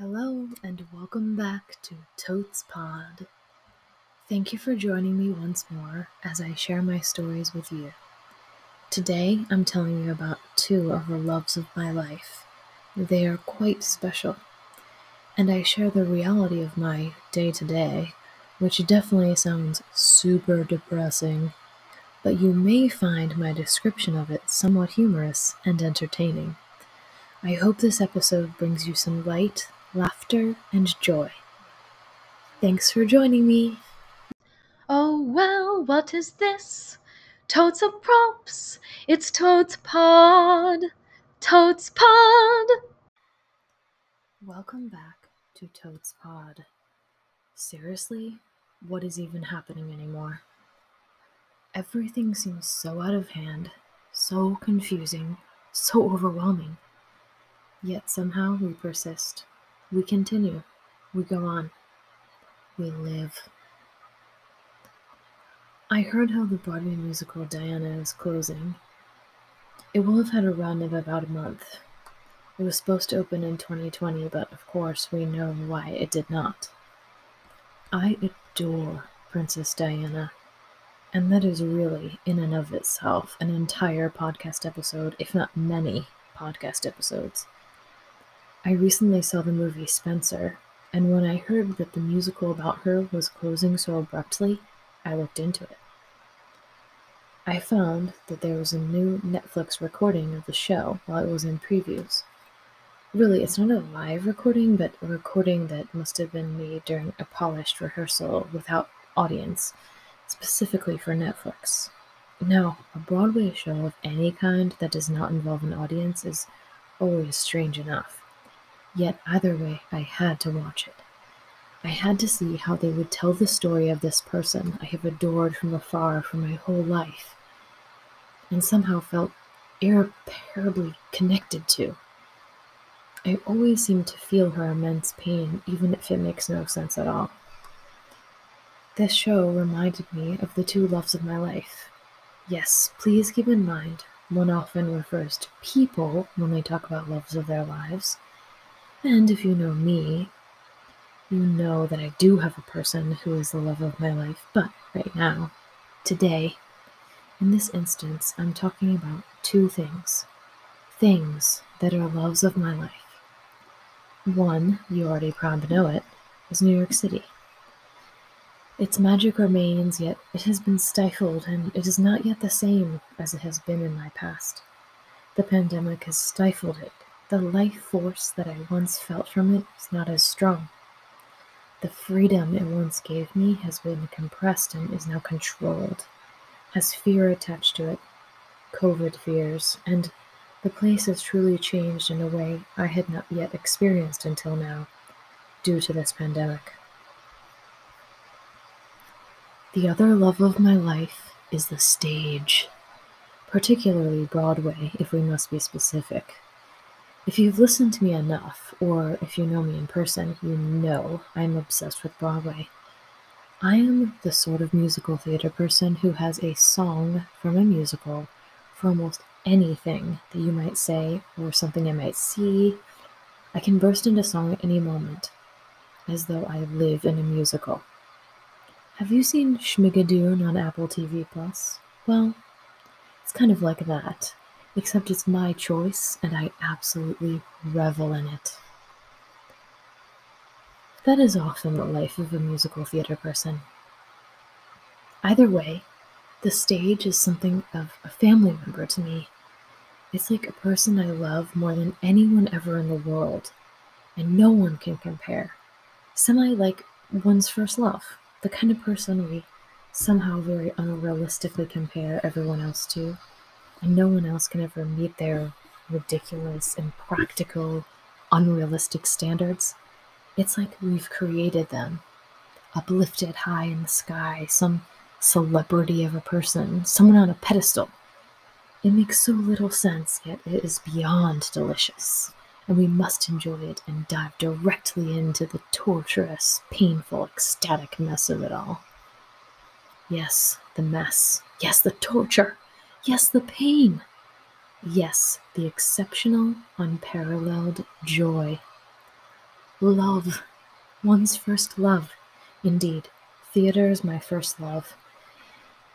Hello, and welcome back to Totes Pod. Thank you for joining me once more as I share my stories with you. Today, I'm telling you about two of the loves of my life. They are quite special, and I share the reality of my day to day, which definitely sounds super depressing, but you may find my description of it somewhat humorous and entertaining. I hope this episode brings you some light laughter, and joy. Thanks for joining me. Oh, well, what is this? Totes of props. It's Totes Pod. Totes Pod. Welcome back to Totes Pod. Seriously, what is even happening anymore? Everything seems so out of hand, so confusing, so overwhelming. Yet somehow we persist. We continue. We go on. We live. I heard how the Broadway musical Diana is closing. It will have had a run of about a month. It was supposed to open in 2020, but of course we know why it did not. I adore Princess Diana, and that is really, in and of itself, an entire podcast episode, if not many podcast episodes. I recently saw the movie Spencer, and when I heard that the musical about her was closing so abruptly, I looked into it. I found that there was a new Netflix recording of the show while it was in previews. Really, it's not a live recording, but a recording that must have been made during a polished rehearsal without audience, specifically for Netflix. Now, a Broadway show of any kind that does not involve an audience is always strange enough. Yet either way, I had to watch it. I had to see how they would tell the story of this person I have adored from afar for my whole life, and somehow felt irreparably connected to. I always seem to feel her immense pain, even if it makes no sense at all. This show reminded me of the two loves of my life. Yes, please keep in mind, one often refers to people when they talk about loves of their lives and if you know me, you know that I do have a person who is the love of my life. But right now, today, in this instance, I'm talking about two things. Things that are loves of my life. One, you already probably know it, is New York City. Its magic remains, yet it has been stifled, and it is not yet the same as it has been in my past. The pandemic has stifled it, the life force that I once felt from it is not as strong. The freedom it once gave me has been compressed and is now controlled, has fear attached to it, COVID fears, and the place has truly changed in a way I had not yet experienced until now, due to this pandemic. The other love of my life is the stage, particularly Broadway, if we must be specific. If you've listened to me enough, or if you know me in person, you know I'm obsessed with Broadway. I am the sort of musical theater person who has a song from a musical for almost anything that you might say or something I might see. I can burst into song at any moment, as though I live in a musical. Have you seen Schmigadoon on Apple TV Plus? Well, it's kind of like that except it's my choice and I absolutely revel in it. That is often the life of a musical theater person. Either way, the stage is something of a family member to me. It's like a person I love more than anyone ever in the world, and no one can compare. Semi like one's first love, the kind of person we somehow very unrealistically compare everyone else to and no one else can ever meet their ridiculous, impractical, unrealistic standards. It's like we've created them, uplifted high in the sky, some celebrity of a person, someone on a pedestal. It makes so little sense, yet it is beyond delicious, and we must enjoy it and dive directly into the torturous, painful, ecstatic mess of it all. Yes, the mess. Yes, the torture. Yes, the pain. Yes, the exceptional, unparalleled joy. Love. One's first love. Indeed, theater is my first love.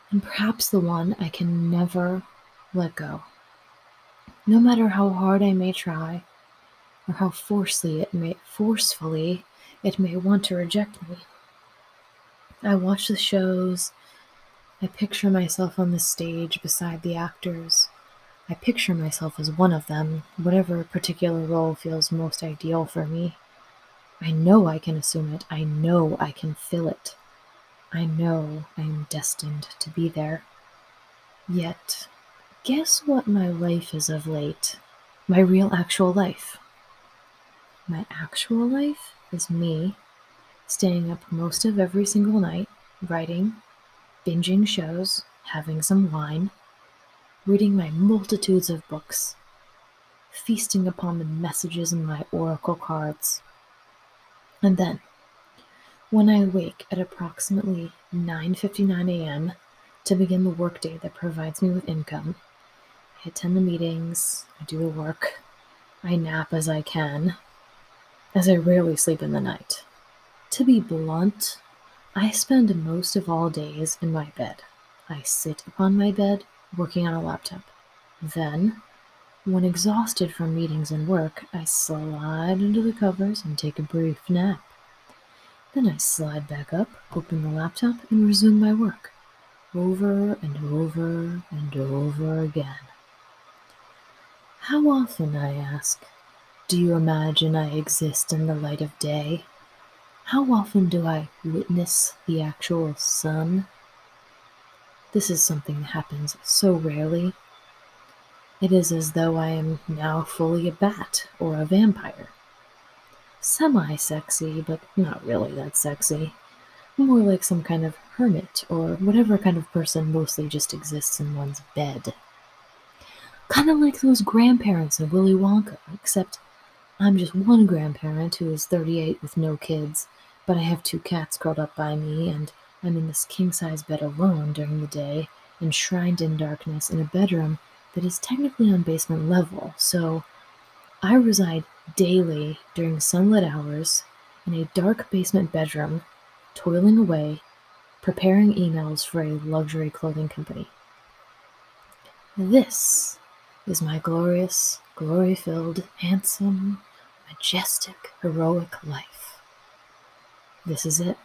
And perhaps the one I can never let go. No matter how hard I may try, or how forcefully it may forcefully it may want to reject me. I watch the shows. I picture myself on the stage beside the actors. I picture myself as one of them, whatever particular role feels most ideal for me. I know I can assume it. I know I can fill it. I know I am destined to be there. Yet, guess what my life is of late? My real actual life. My actual life is me staying up most of every single night, writing, binging shows, having some wine, reading my multitudes of books, feasting upon the messages in my oracle cards. And then, when I wake at approximately 9:59 a.m. to begin the workday that provides me with income, I attend the meetings, I do the work, I nap as I can, as I rarely sleep in the night. To be blunt, I spend most of all days in my bed. I sit upon my bed working on a laptop. Then, when exhausted from meetings and work, I slide under the covers and take a brief nap. Then I slide back up, open the laptop, and resume my work. Over and over and over again. How often, I ask, do you imagine I exist in the light of day? How often do I witness the actual sun? This is something that happens so rarely. It is as though I am now fully a bat or a vampire. Semi sexy, but not really that sexy. More like some kind of hermit or whatever kind of person mostly just exists in one's bed. Kind of like those grandparents in Willy Wonka, except I'm just one grandparent who is 38 with no kids but I have two cats curled up by me, and I'm in this king size bed alone during the day, enshrined in darkness in a bedroom that is technically on basement level, so I reside daily during sunlit hours in a dark basement bedroom, toiling away, preparing emails for a luxury clothing company. This is my glorious, glory filled, handsome, majestic, heroic life. This is it.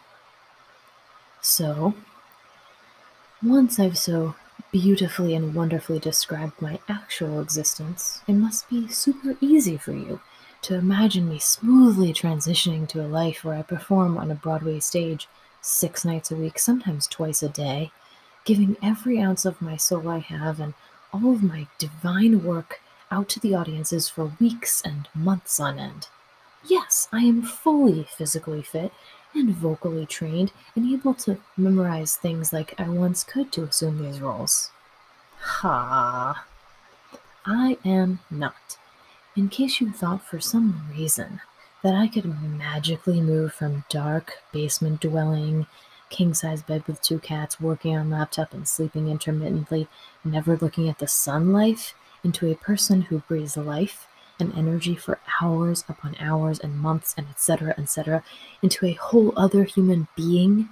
So, once I've so beautifully and wonderfully described my actual existence, it must be super easy for you to imagine me smoothly transitioning to a life where I perform on a Broadway stage six nights a week, sometimes twice a day, giving every ounce of my soul I have and all of my divine work out to the audiences for weeks and months on end. Yes, I am fully physically fit and vocally trained and able to memorize things like I once could to assume these roles. Ha! I am not. In case you thought for some reason that I could magically move from dark, basement dwelling, king size bed with two cats, working on laptop and sleeping intermittently, never looking at the sun life, into a person who breathes life and energy for hours upon hours and months and etc etc into a whole other human being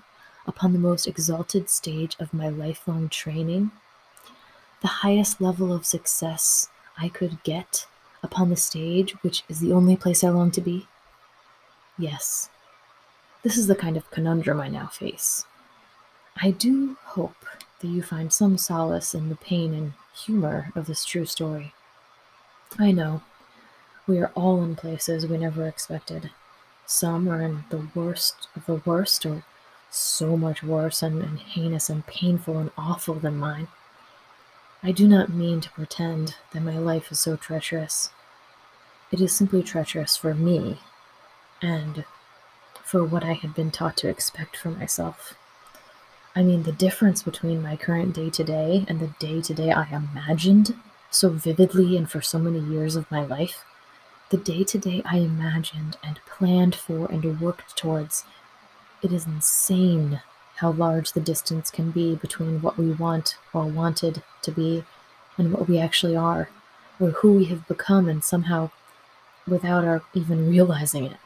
upon the most exalted stage of my lifelong training. The highest level of success i could get upon the stage which is the only place i long to be? Yes this is the kind of conundrum i now face i do hope that you find some solace in the pain and humor of this true story I know we are all in places we never expected. Some are in the worst of the worst, or so much worse and, and heinous and painful and awful than mine. I do not mean to pretend that my life is so treacherous. It is simply treacherous for me and for what I had been taught to expect for myself. I mean, the difference between my current day to day and the day to day I imagined so vividly and for so many years of my life the day to day I imagined and planned for and worked towards. It is insane how large the distance can be between what we want or wanted to be and what we actually are, or who we have become, and somehow without our even realizing it.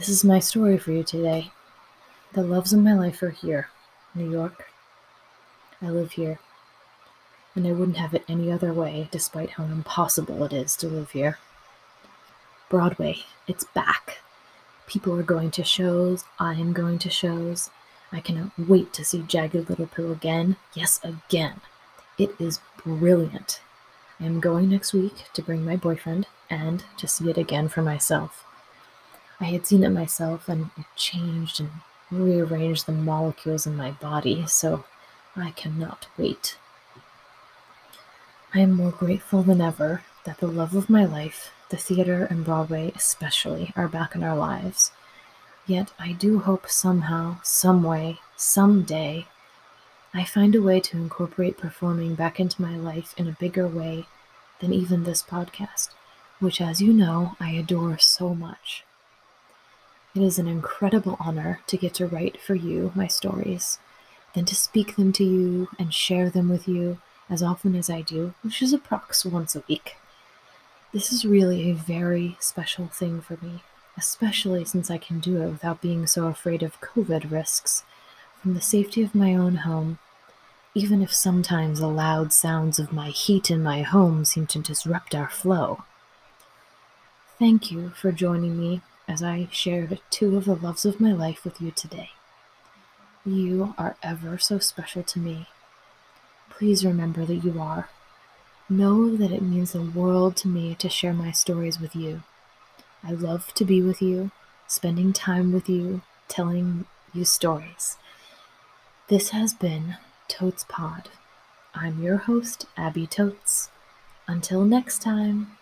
This is my story for you today. The loves of my life are here, New York. I live here, and I wouldn't have it any other way, despite how impossible it is to live here. Broadway, it's back. People are going to shows, I am going to shows. I cannot wait to see Jagged Little Pill again. Yes, again. It is brilliant. I am going next week to bring my boyfriend and to see it again for myself. I had seen it myself and it changed and rearranged the molecules in my body, so I cannot wait. I am more grateful than ever that the love of my life, the theater and Broadway especially, are back in our lives. Yet I do hope somehow, some way, someday, I find a way to incorporate performing back into my life in a bigger way than even this podcast, which, as you know, I adore so much. It is an incredible honor to get to write for you my stories, then to speak them to you and share them with you as often as I do, which is approx once a week. This is really a very special thing for me, especially since I can do it without being so afraid of COVID risks from the safety of my own home, even if sometimes the loud sounds of my heat in my home seem to disrupt our flow. Thank you for joining me as I shared two of the loves of my life with you today. You are ever so special to me. Please remember that you are. Know that it means the world to me to share my stories with you. I love to be with you, spending time with you, telling you stories. This has been Totes Pod. I'm your host, Abby Totes. Until next time.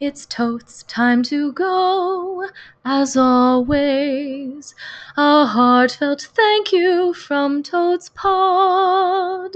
It's totes time to go. As always, a heartfelt thank you from Totes Pod.